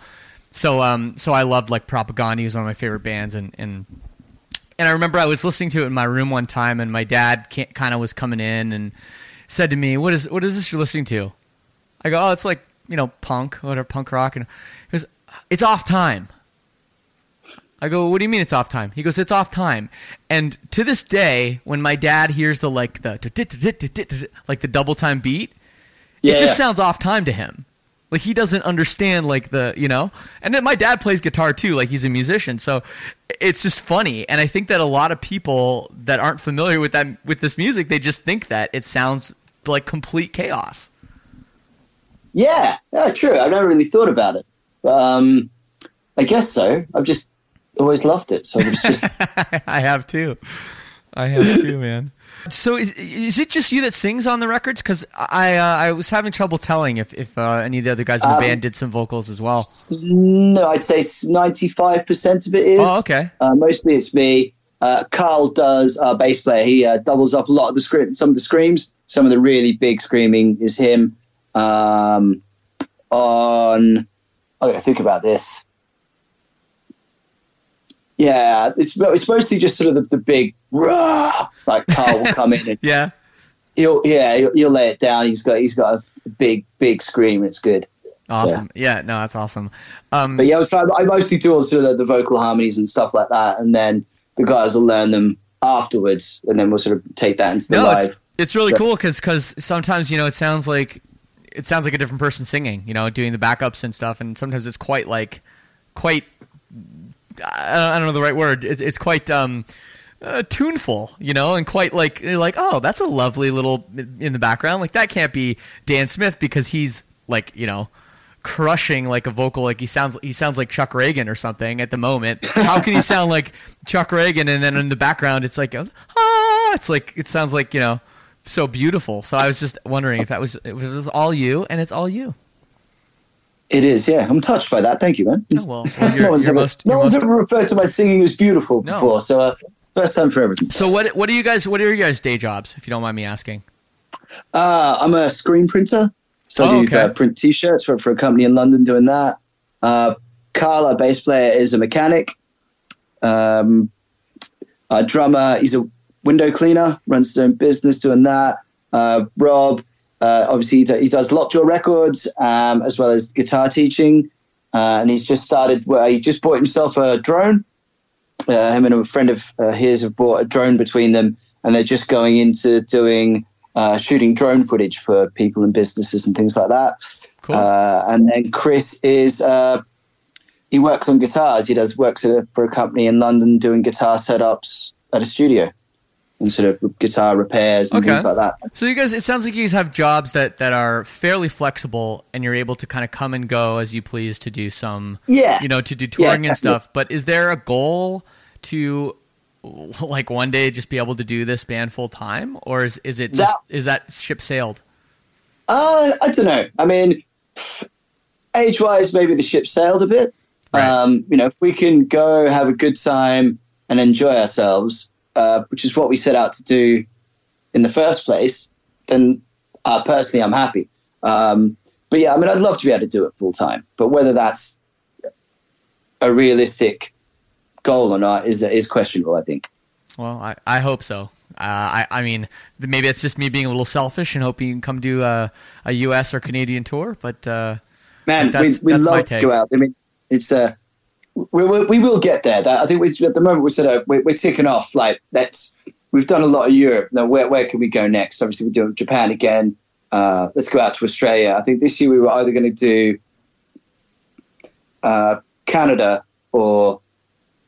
So, um, so I loved like Propagandhi, he was one of my favorite bands, and and and I remember I was listening to it in my room one time, and my dad kind of was coming in and said to me, "What is what is this you're listening to?" I go, "Oh, it's like you know punk, whatever, punk rock," and he goes, "It's off time." I go, "What do you mean it's off time?" He goes, "It's off time." And to this day, when my dad hears the like the like the double time beat, yeah it just yeah. sounds off time to him. Like he doesn't understand like the you know. And then my dad plays guitar too, like he's a musician, so it's just funny. And I think that a lot of people that aren't familiar with that with this music, they just think that it sounds like complete chaos. yeah yeah true i've never really thought about it um, i guess so i've just always loved it so just, [LAUGHS] I have too. I have [LAUGHS] too, man. So is, is it just you that sings on the records? Because I uh, I was having trouble telling if if uh, any of the other guys in the Um, band did some vocals as well. no i'd say 95% of it is Oh, okay. Uh, mostly it's me. Uh, Carl does our bass player. He uh, doubles up a lot of the script, some of the screams. Some of the really big screaming is him. Um, on, oh, I think about this. Yeah, it's it's mostly just sort of the, the big rah, like Carl will come in and [LAUGHS] Yeah. he'll yeah he'll, he'll lay it down. He's got he's got a big big scream. It's good. Awesome. Yeah. No, that's awesome. Um, But yeah, it's like, I mostly do all sort of the, the vocal harmonies and stuff like that, and then the guys will learn them afterwards, and then we'll sort of take that into the no, live. it's it's really So- cool because because sometimes you know it sounds like it sounds like a different person singing. You know, doing the backups and stuff, and sometimes it's quite like quite. I don't know the right word. It's, it's quite um, uh, tuneful, you know, and quite like you're like, oh, that's a lovely little in the background. Like that can't be Dan Smith because he's like, you know, crushing like a vocal like he sounds he sounds like Chuck Ragan or something at the moment. How can he [LAUGHS] sound like Chuck Ragan and then in the background it's like ah it's like it sounds like, you know, so beautiful. So I was just wondering if that was it was all you and it's all you. It is, yeah. I'm touched by that. Thank you, man. Oh, well, well, you're, [LAUGHS] no one's, you're ever, most, no one's most- ever referred to my singing as beautiful No. before, so uh, first time for everything. So what what are you guys what are your guys day jobs if you don't mind me asking? Uh, I'm a screen printer, so Oh, I do okay. uh, print T-shirts for, for a company in London doing that. Uh, Carl, our bass player, is a mechanic. Um, our drummer, he's a window cleaner, runs his own business doing that. Uh, Rob, uh, obviously, he, do, he does Lockjaw Records um, as well as guitar teaching, uh, and he's just started. Well, he just bought himself a drone. Uh, him and a friend of uh, his have bought a drone between them, and they're just going into doing uh, shooting drone footage for people and businesses and things like that. Cool. Uh, and then Chris is uh, he works on guitars. He does works at a, for a company in London doing guitar setups at a studio and sort of guitar repairs and Okay. things like that. So you guys, it sounds like you guys have jobs that, that are fairly flexible, and you're able to kind of come and go as you please to do some, Yeah. you know, to do Yeah, touring and definitely. stuff. But is there a goal to, like, one day just be able to do this band full time, or is is it just That- is that ship sailed? Uh, I don't know. I mean, age wise, maybe the ship sailed a bit. Right. Um, you know, if we can go have a good time and enjoy ourselves, uh, which is what we set out to do in the first place, then uh, personally, I'm happy. Um, but yeah, I mean, I'd love to be able to do it full time. But whether that's a realistic goal or not is is questionable. I think. Well, I, I hope so. Uh, I I mean, maybe it's just me being a little selfish and hoping you can come do a, a U.S. or Canadian tour. But uh, Man, That's- we that's my love to take. go out. I mean, it's uh, we, we, we will get there. That, I think we, at the moment we're sort of we're, we're ticking off. Like that's we've done a lot of Europe. Now where where can we go next? Obviously we're doing Japan again. Uh, let's go out to Australia. I think this year we were either going to do uh, Canada or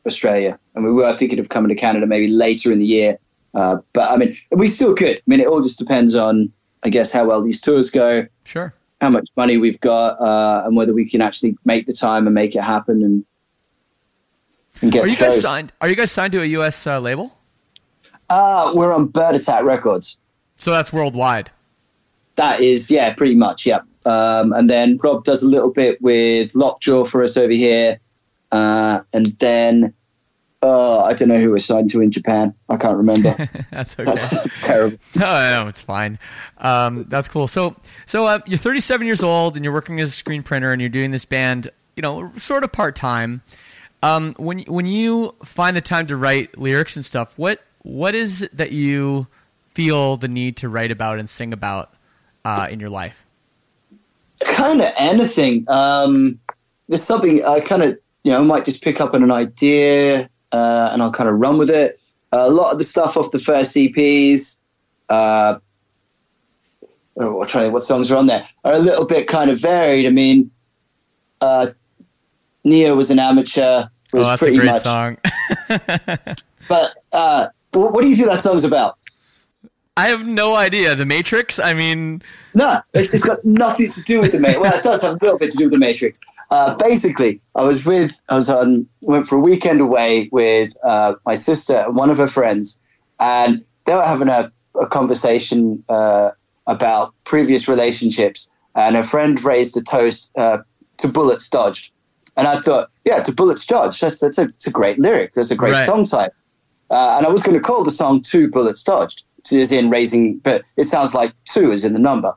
Australia, and we were thinking of coming to Canada maybe later in the year. Uh, but I mean, we still could. I mean, it all just depends on, I guess, how well these tours go sure. how much money we've got uh, and whether we can actually make the time and make it happen and, and get Are you guys signed? Are you guys signed to a U.S. Uh, label? Uh, we're on Bird Attack Records. So that's worldwide. That is, yeah, pretty much, yeah. Um, and then Rob does a little bit with Lockjaw for us over here. Uh, and then, uh, I don't know who we're signed to in Japan. I can't remember. [LAUGHS] [LAUGHS] That's okay. That's, [LAUGHS] that's terrible. No, no, it's fine. Um, that's cool. So, so uh, you're 37 years old and you're working as a screen printer and you're doing this band, you know, sort of part time. Um, when when you find the time to write lyrics and stuff, what what is it that you feel the need to write about and sing about uh, in your life? kind of anything. Um, there's something I kind of, you know, might just pick up on an idea uh, and I'll kind of run with it. a lot of the stuff off the first EPs, uh, oh, to think what songs are on there, are a little bit kind of varied. I mean, uh, Neo was an amateur. Oh, Was that's a great much, song. [LAUGHS] But uh, what, what do you think that song's about? I have no idea. The Matrix. I mean, No, it's, it's got nothing to do with the Matrix. Well, it does have a little bit to do with the Matrix. Uh, basically, I was with, I was on, went for a weekend away with uh, my sister and one of her friends, and they were having a, a conversation uh, about previous relationships. And her friend raised a toast uh, to bullets dodged, and I thought, yeah, to bullets dodged. That's that's a, it's a great lyric. That's a great Right. song type. Uh, and I was going to call the song Two Bullets Dodged, as in raising, but it sounds like two is in the number.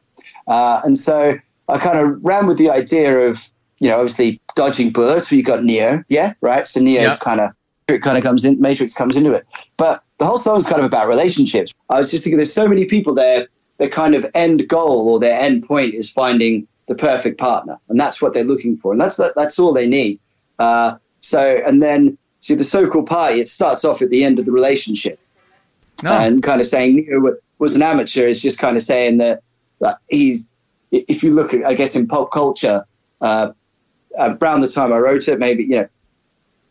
Uh, and so I kind of ran with the idea of, you know, obviously dodging bullets. We got Neo, yeah, right. So Neo's Yeah. kind of it kind of comes in, Matrix comes into it. But the whole song's kind of about relationships. I was just thinking, there's so many people there. Their kind of end goal or their end point is finding the perfect partner, and that's what they're looking for, and that's that, that's all they need. Uh, so, and then see the so-called party. It starts off at the end of the relationship no. and kind of saying Neo wa- was an amateur is just kind of saying that, that he's if you look at, I guess, in pop culture, uh, around the time I wrote it, maybe you know,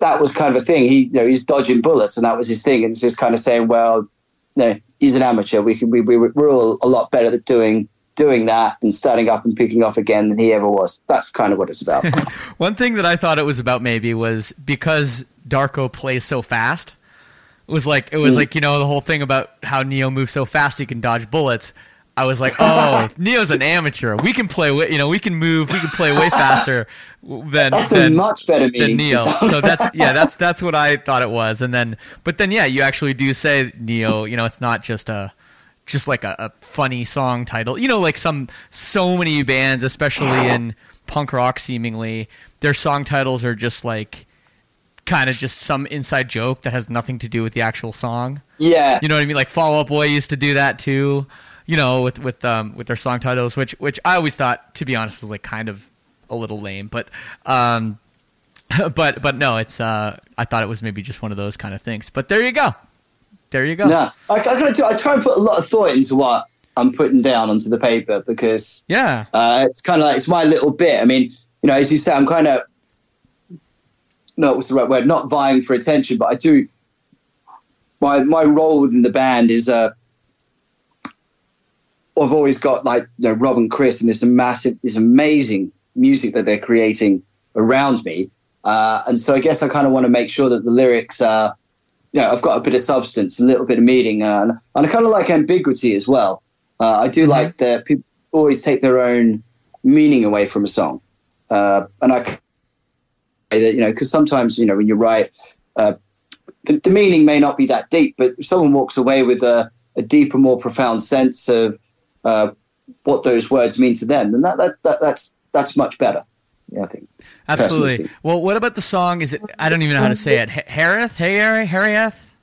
that was kind of a thing. He, you know, he's dodging bullets, and that was his thing. And it's just kind of saying, well, no, he's an amateur. We can, we, we we're all a lot better at doing doing that and starting up and picking off again than he ever was. That's kind of what it's about. [LAUGHS] One thing that I thought it was about maybe was because Darko plays so fast. It was like it was hmm. like you know the whole thing about how Neo moves so fast he can dodge bullets. I was like, oh, [LAUGHS] Neo's an amateur. We can play, way, you know, we can move, we can play way faster than That's a than, much better than Neo. So that's [LAUGHS] yeah, that's that's what I thought it was. And then, but then yeah, you actually do say Neo. You know, it's not just a just like a, a funny song title. You know, like some so many bands, especially in punk rock, seemingly their song titles are just like kind of just some inside joke that has nothing to do with the actual song. yeah, You know what I mean? Like Fall Out Boy used to do that too. You know, with with um with their song titles, which which I always thought, to be honest, was like kind of a little lame. But um, [LAUGHS] but but no, it's uh, I thought it was maybe just one of those kind of things. But there you go, there you go. no. I, I, gotta do, I try and put a lot of thought into what I'm putting down onto the paper because Yeah, Uh, it's kind of like it's my little bit. I mean, you know, as you say, I'm kind of no, what's the right word? Not vying for attention, but I do. My my role within the band is uh, I've always got like you know Rob and Chris and this massive, this amazing music that they're creating around me, uh, and so I guess I kind of want to make sure that the lyrics are, you know, I've got a bit of substance, a little bit of meaning, uh, and, and I kind of like ambiguity as well. Uh, I do like that people always take their own meaning away from a song, uh, and I that you know because sometimes you know when you write, uh, the, the meaning may not be that deep, but someone walks away with a, a deeper, more profound sense of uh, what those words mean to them, and that, that, that that's that's much better. Yeah, I think. absolutely. Well, what about the song? Is it? I don't even know how to say it. Hiraeth, hey, Hiraeth,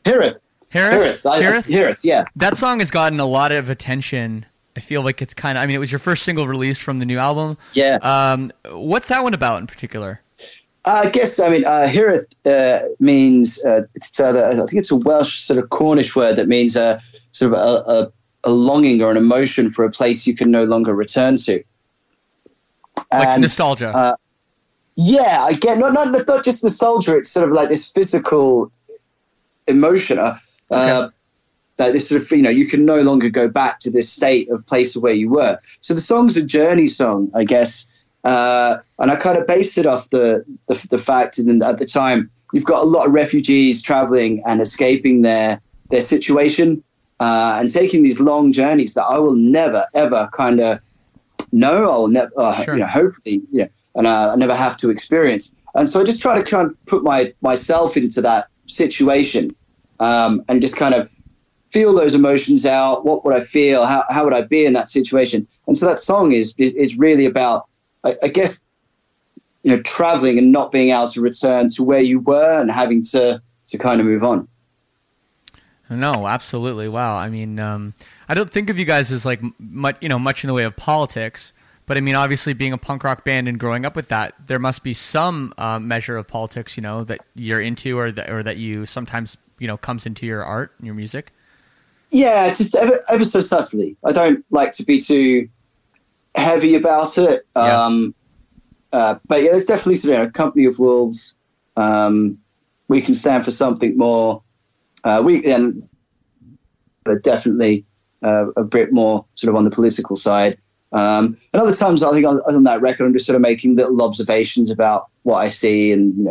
Hiraeth, I- I- Hiraeth. Yeah. That song has gotten a lot of attention. I feel like it's kind of. I mean, it was your first single release from the new album. Yeah. Um, what's that one about in particular? I guess I mean uh, uh, means uh, it's, uh, I think it's a Welsh sort of Cornish word that means uh, sort of a, a, a longing or an emotion for a place you can no longer return to. Like And, nostalgia. uh, Yeah, I get not not not just nostalgia. It's sort of like this physical emotion. Uh, uh, that this sort of you know you can no longer go back to this state of place of where you were. So the song's a journey song, I guess, uh, and I kind of based it off the the, the fact that at the time you've got a lot of refugees traveling and escaping their their situation uh, and taking these long journeys that I will never ever kind of know. I will never, uh, Sure. you know, hopefully, yeah, and uh, I never have to experience. And so I just try to kind of put my myself into that situation um, and just kind of feel those emotions out. What would I feel? How, how would I be in that situation? And so that song is is, is really about, I, I guess, you know, traveling and not being able to return to where you were and having to to kind of move on. No, absolutely. Wow. I mean, um, I don't think of you guys as like much, you know, much in the way of politics. But I mean, obviously, being a punk rock band and growing up with that, there must be some uh, measure of politics, you know, that you're into, or that, or that you sometimes, you know, comes into your art and your music. Yeah, just ever, ever so subtly. I don't like to be too heavy about it. Yeah. Um, uh, but yeah, there's definitely some, you know, company of wolves. Um, we can stand for something more. Uh, we and but definitely uh, a bit more sort of on the political side. Um, and other times, I think on, on that record, I'm just sort of making little observations about what I see, and you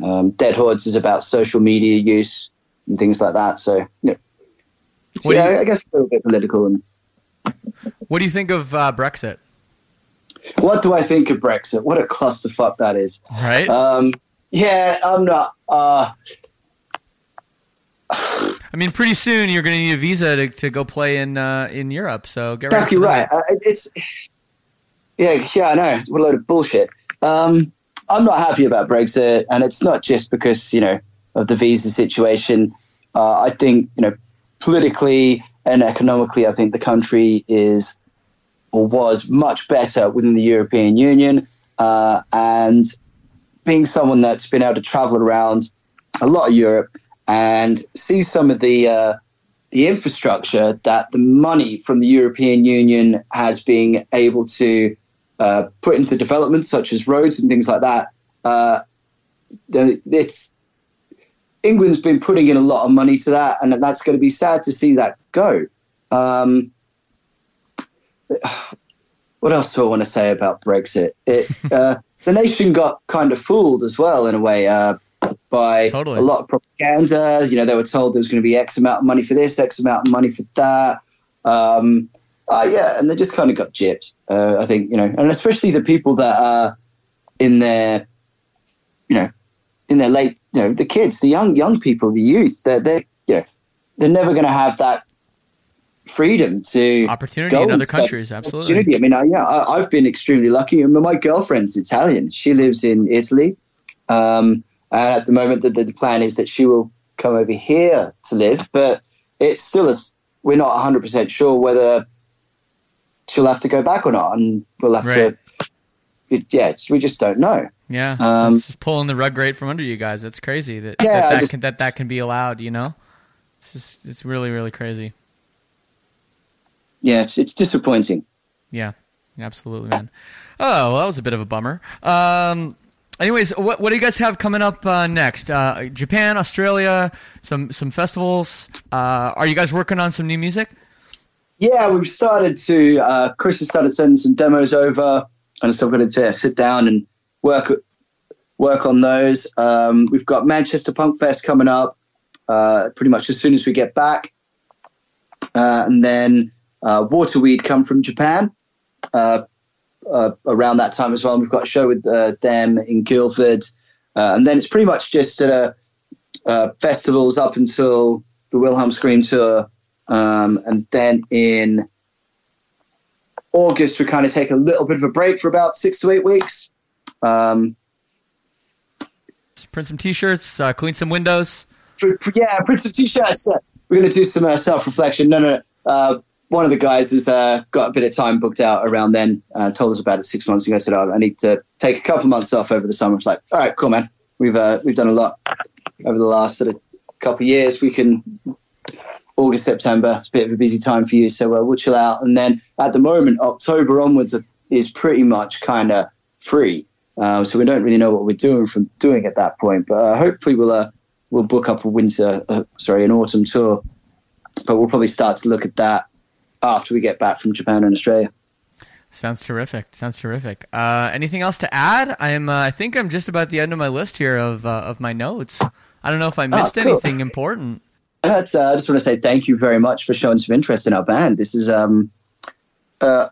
know, um, Dead Hordes is about social media use and things like that. So, yeah, What do yeah, you- I guess a little bit political. And What do you think of uh, Brexit? what do I think of Brexit? What a clusterfuck that is. Right? Um, yeah, I'm not. Uh, [SIGHS] I mean, pretty soon you're going to need a visa to, to go play in uh, in Europe. So get ready. exactly right. that. Uh, it's yeah, yeah, I know. What a load of bullshit. Um, I'm not happy about Brexit, and it's not just because you know of the visa situation. Uh, I think you know politically and economically, I think the country is or was much better within the European Union, uh, and being someone that's been able to travel around a lot of Europe and see some of the uh, the infrastructure that the money from the European Union has been able to uh, put into development, such as roads and things like that. Uh, it's England's been putting in a lot of money to that, and that's going to be sad to see that go. Um, [SIGHS] what else do I want to say about Brexit? It, uh, [LAUGHS] the nation got kind of fooled as well in a way uh, by Totally. a lot of propaganda. You know, they were told there was going to be X amount of money for this, X amount of money for that. Um, uh, yeah, and they just kind of got gypped. Uh, I think you know, and especially the people that are in their, you know, in their late, you know, the kids, the young young people, the youth. They're they you know, they're never going to have that freedom to Opportunity go in other countries, absolutely. Opportunity. I mean, I, yeah, I, I've been extremely lucky. I mean, my girlfriend's Italian. She lives in Italy, um, and at the moment, the, the plan is that she will come over here to live. But it's still a, we're not 100 percent sure whether she'll have to go back or not, and we'll have Right. to. Yeah, it's, we just don't know. Yeah, Um, it's just pulling the rug right from under you guys. That's crazy that Yeah, that, that, just- can, that that can be allowed. You know, it's just it's really really crazy. Yeah, it's, it's disappointing. Yeah, absolutely, man. Oh, well, that was a bit of a bummer. Um, anyways, what what do you guys have coming up uh, next? Uh, Japan, Australia, some some festivals. Uh, are you guys working on some new music? Yeah, we've started to. Uh, Chris has started sending some demos over, and so we're going to sit down and work work on those. Um, we've got Manchester Punk Fest coming up, uh, pretty much as soon as we get back, uh, and then uh, Waterweed come from Japan uh, around that time as well. And we've got a show with uh, them in Guildford, uh, and then it's pretty much just uh, uh, festivals up until the Wilhelm Scream tour. Um, and then in August, we kind of take a little bit of a break for about six to eight weeks. Um, Print some T-shirts, uh, clean some windows. yeah, print some t-shirts. We're going to do some uh, self-reflection. No, no, no. Uh, one of the guys has uh, got a bit of time booked out around then. Uh, told us about it six months ago. Said, "Oh, I need to take a couple months off over the summer." It's like, all right, cool, man. We've uh, we've done a lot over the last sort of couple of years. We can August, September. It's a bit of a busy time for you, so uh, we'll chill out. And then at the moment, October onwards is pretty much kind of free. Uh, so we don't really know what we're doing from doing at that point. But uh, hopefully we'll we'll book up a winter, sorry, an autumn tour. But we'll probably start to look at that after we get back from Japan and Australia. Sounds terrific. Sounds terrific. Uh, anything else to add? I'm. Uh, I think I'm just about the end of my list here of uh, of my notes. I don't know if I missed cool. anything important. That's, uh, I just want to say thank you very much for showing some interest in our band. This is um, uh,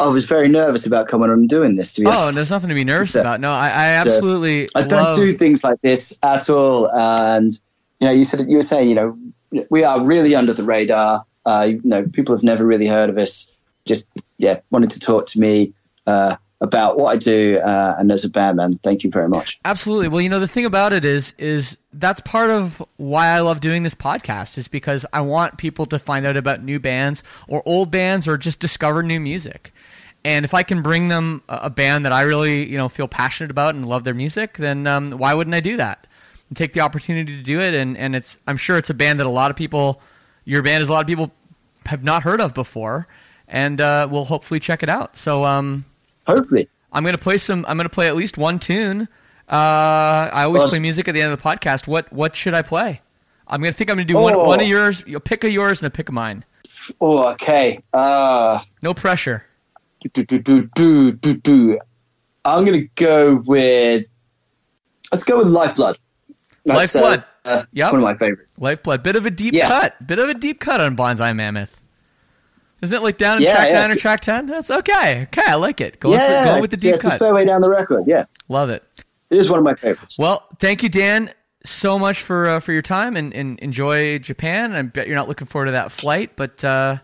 I was very nervous about coming on and doing this. To be Oh, honest. there's nothing to be nervous So- about. No, I, I absolutely. I don't love, do things like this at all. And you know, you said you were saying, you know, we are really under the radar. Uh, you know, people have never really heard of us. Just yeah, wanted to talk to me uh, about what I do uh, and as a band man. Thank you very much. Absolutely. Well, you know, the thing about it is, is that's part of why I love doing this podcast is because I want people to find out about new bands or old bands or just discover new music. And if I can bring them a a band that I really, you know, feel passionate about and love their music, then um, why wouldn't I do that? And take the opportunity to do it. And, and it's, I'm sure it's a band that a lot of people, your band is a lot of people have not heard of before and uh, will hopefully check it out. So, um, Hopefully, I'm gonna play some. I'm gonna play at least one tune. Uh, I always play music at the end of the podcast. What What should I play? I'm gonna think I'm gonna do one Oh. one of yours. You'll pick a yours and a pick of mine. oh okay. Uh, No pressure. do, do, do, do, do, do. I'm gonna go with. Let's go with Lifeblood. That's, Lifeblood. Uh, uh, Yep. One of my favorites. Lifeblood. Bit of a deep Yeah. cut. Bit of a deep cut on Bonsai Mammoth. Isn't it like down in Yeah, track yeah, nine or good. track ten? That's okay. Okay, I like it. Going, yeah, for, going with the deep cut. fair way down the record. Yeah, Love it. it is one of my favorites. Well, thank you, Dan, so much for uh, for your time and, and enjoy Japan. I bet you're not looking forward to that flight, but uh,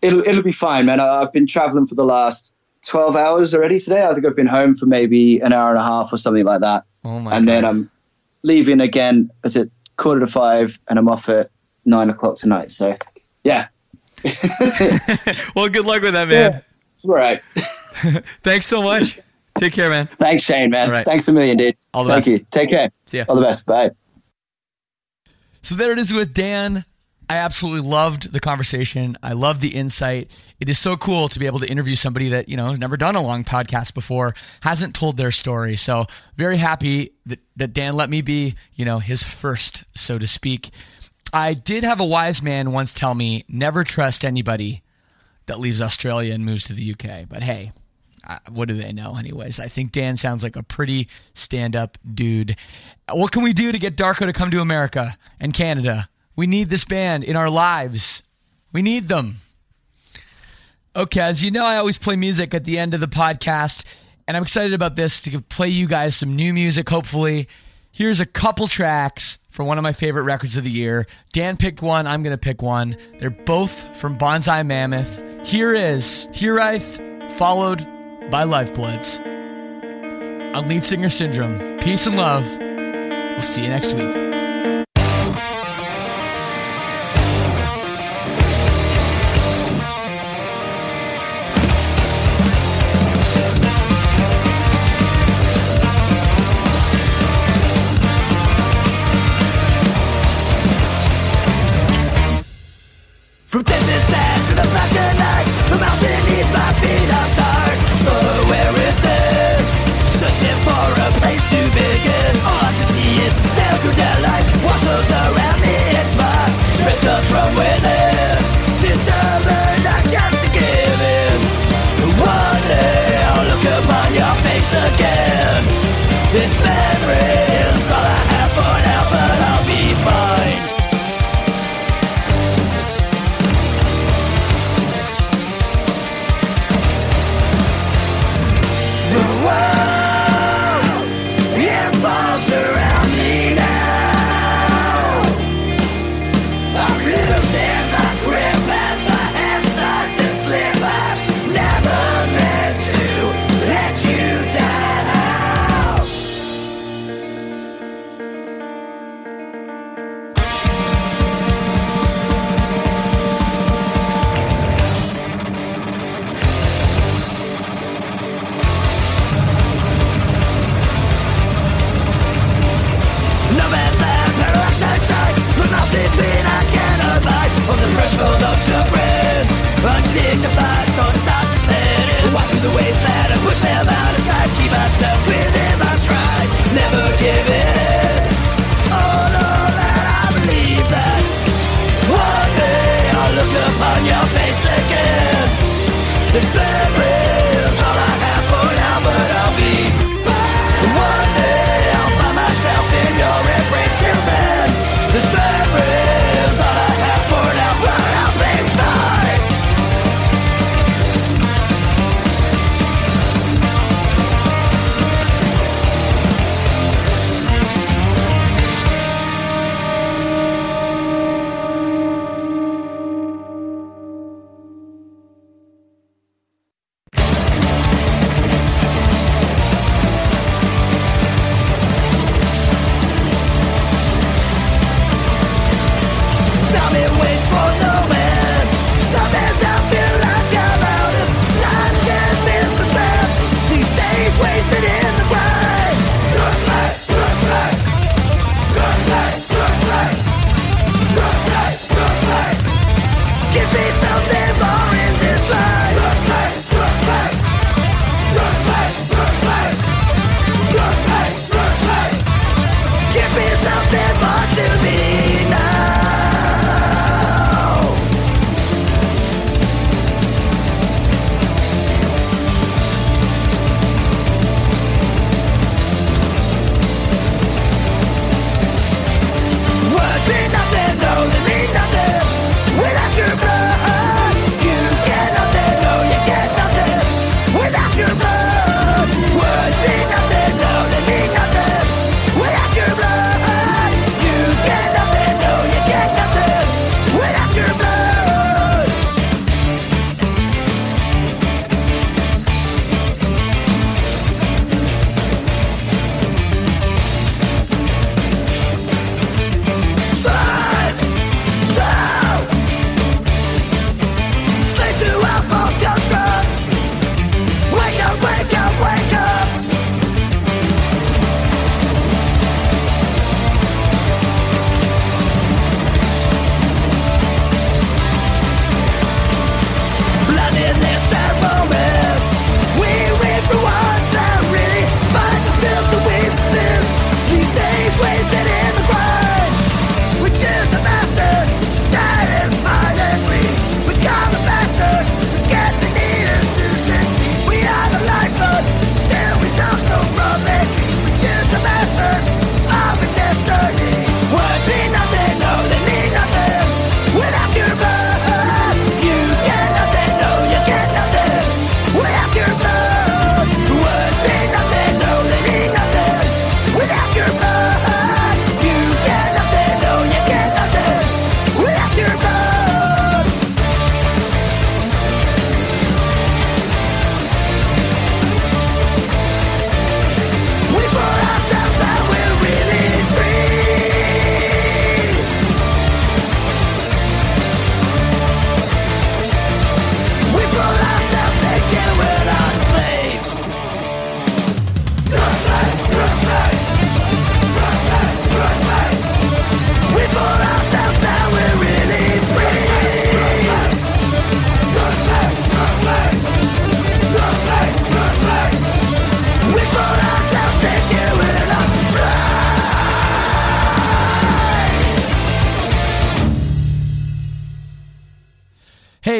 It'll it'll be fine, man. I- I've been traveling for the last twelve hours already today. I think I've been home for maybe an hour and a half or something like that. oh my and then I'm leaving again at a quarter to five, and I'm off at nine o'clock tonight. So, yeah, [LAUGHS] well, good luck with that, man. all right. [LAUGHS] Thanks so much. Take care, man. Thanks, Shane, man. Right. Thanks a million, dude. All the Thank best. you. Take care. See ya. All the best. Bye. So there it is with Dan. I absolutely loved the conversation. I loved the insight. It is so cool to be able to interview somebody that, you know, has never done a long podcast before, hasn't told their story. So very happy that, that Dan let me be, you know, his first, so to speak. I did have a wise man once tell me never trust anybody that leaves Australia and moves to the UK. But hey, what do they know, anyways? I think Dan sounds like a pretty stand up dude. What can we do to get Darko to come to America and Canada? We need this band in our lives. We need them. Okay, as you know, I always play music at the end of the podcast, and I'm excited about this to play you guys some new music, hopefully. Here's a couple tracks for one of my favorite records of the year. Dan picked one, I'm going to pick one. They're both from Bonsai Mammoth. Here is Hiraeth, followed by Lifebloods. On Lead Singer Syndrome. Peace and love. We'll see you next week. Comes from within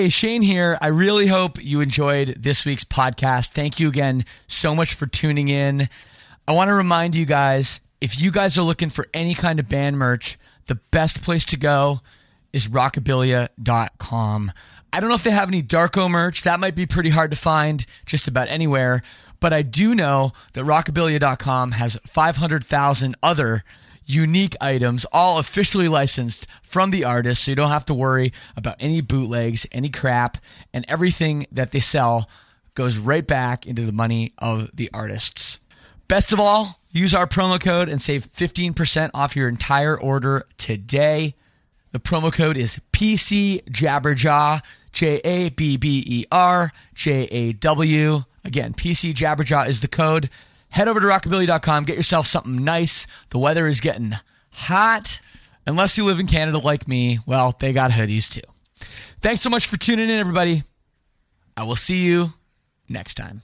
Hey, Shane here. I really hope you enjoyed this week's podcast. Thank you again so much for tuning in. I want to remind you guys if you guys are looking for any kind of band merch, the best place to go is rockabilia.com. I don't know if they have any Darko merch. That might be pretty hard to find just about anywhere. But I do know that rockabilia.com has 500,000 other unique items, all officially licensed from the artist. So you don't have to worry about any bootlegs, any crap, and everything that they sell goes right back into the money of the artists. Best of all, use our promo code and save 15% off your entire order today. The promo code is PC Jabberjaw, J A B B E R J A W. Again, PC Jabberjaw is the code. Head over to rockabilia.com, get yourself something nice. The weather is getting hot. Unless you live in Canada like me, well, they got hoodies too. Thanks so much for tuning in, everybody. I will see you next time.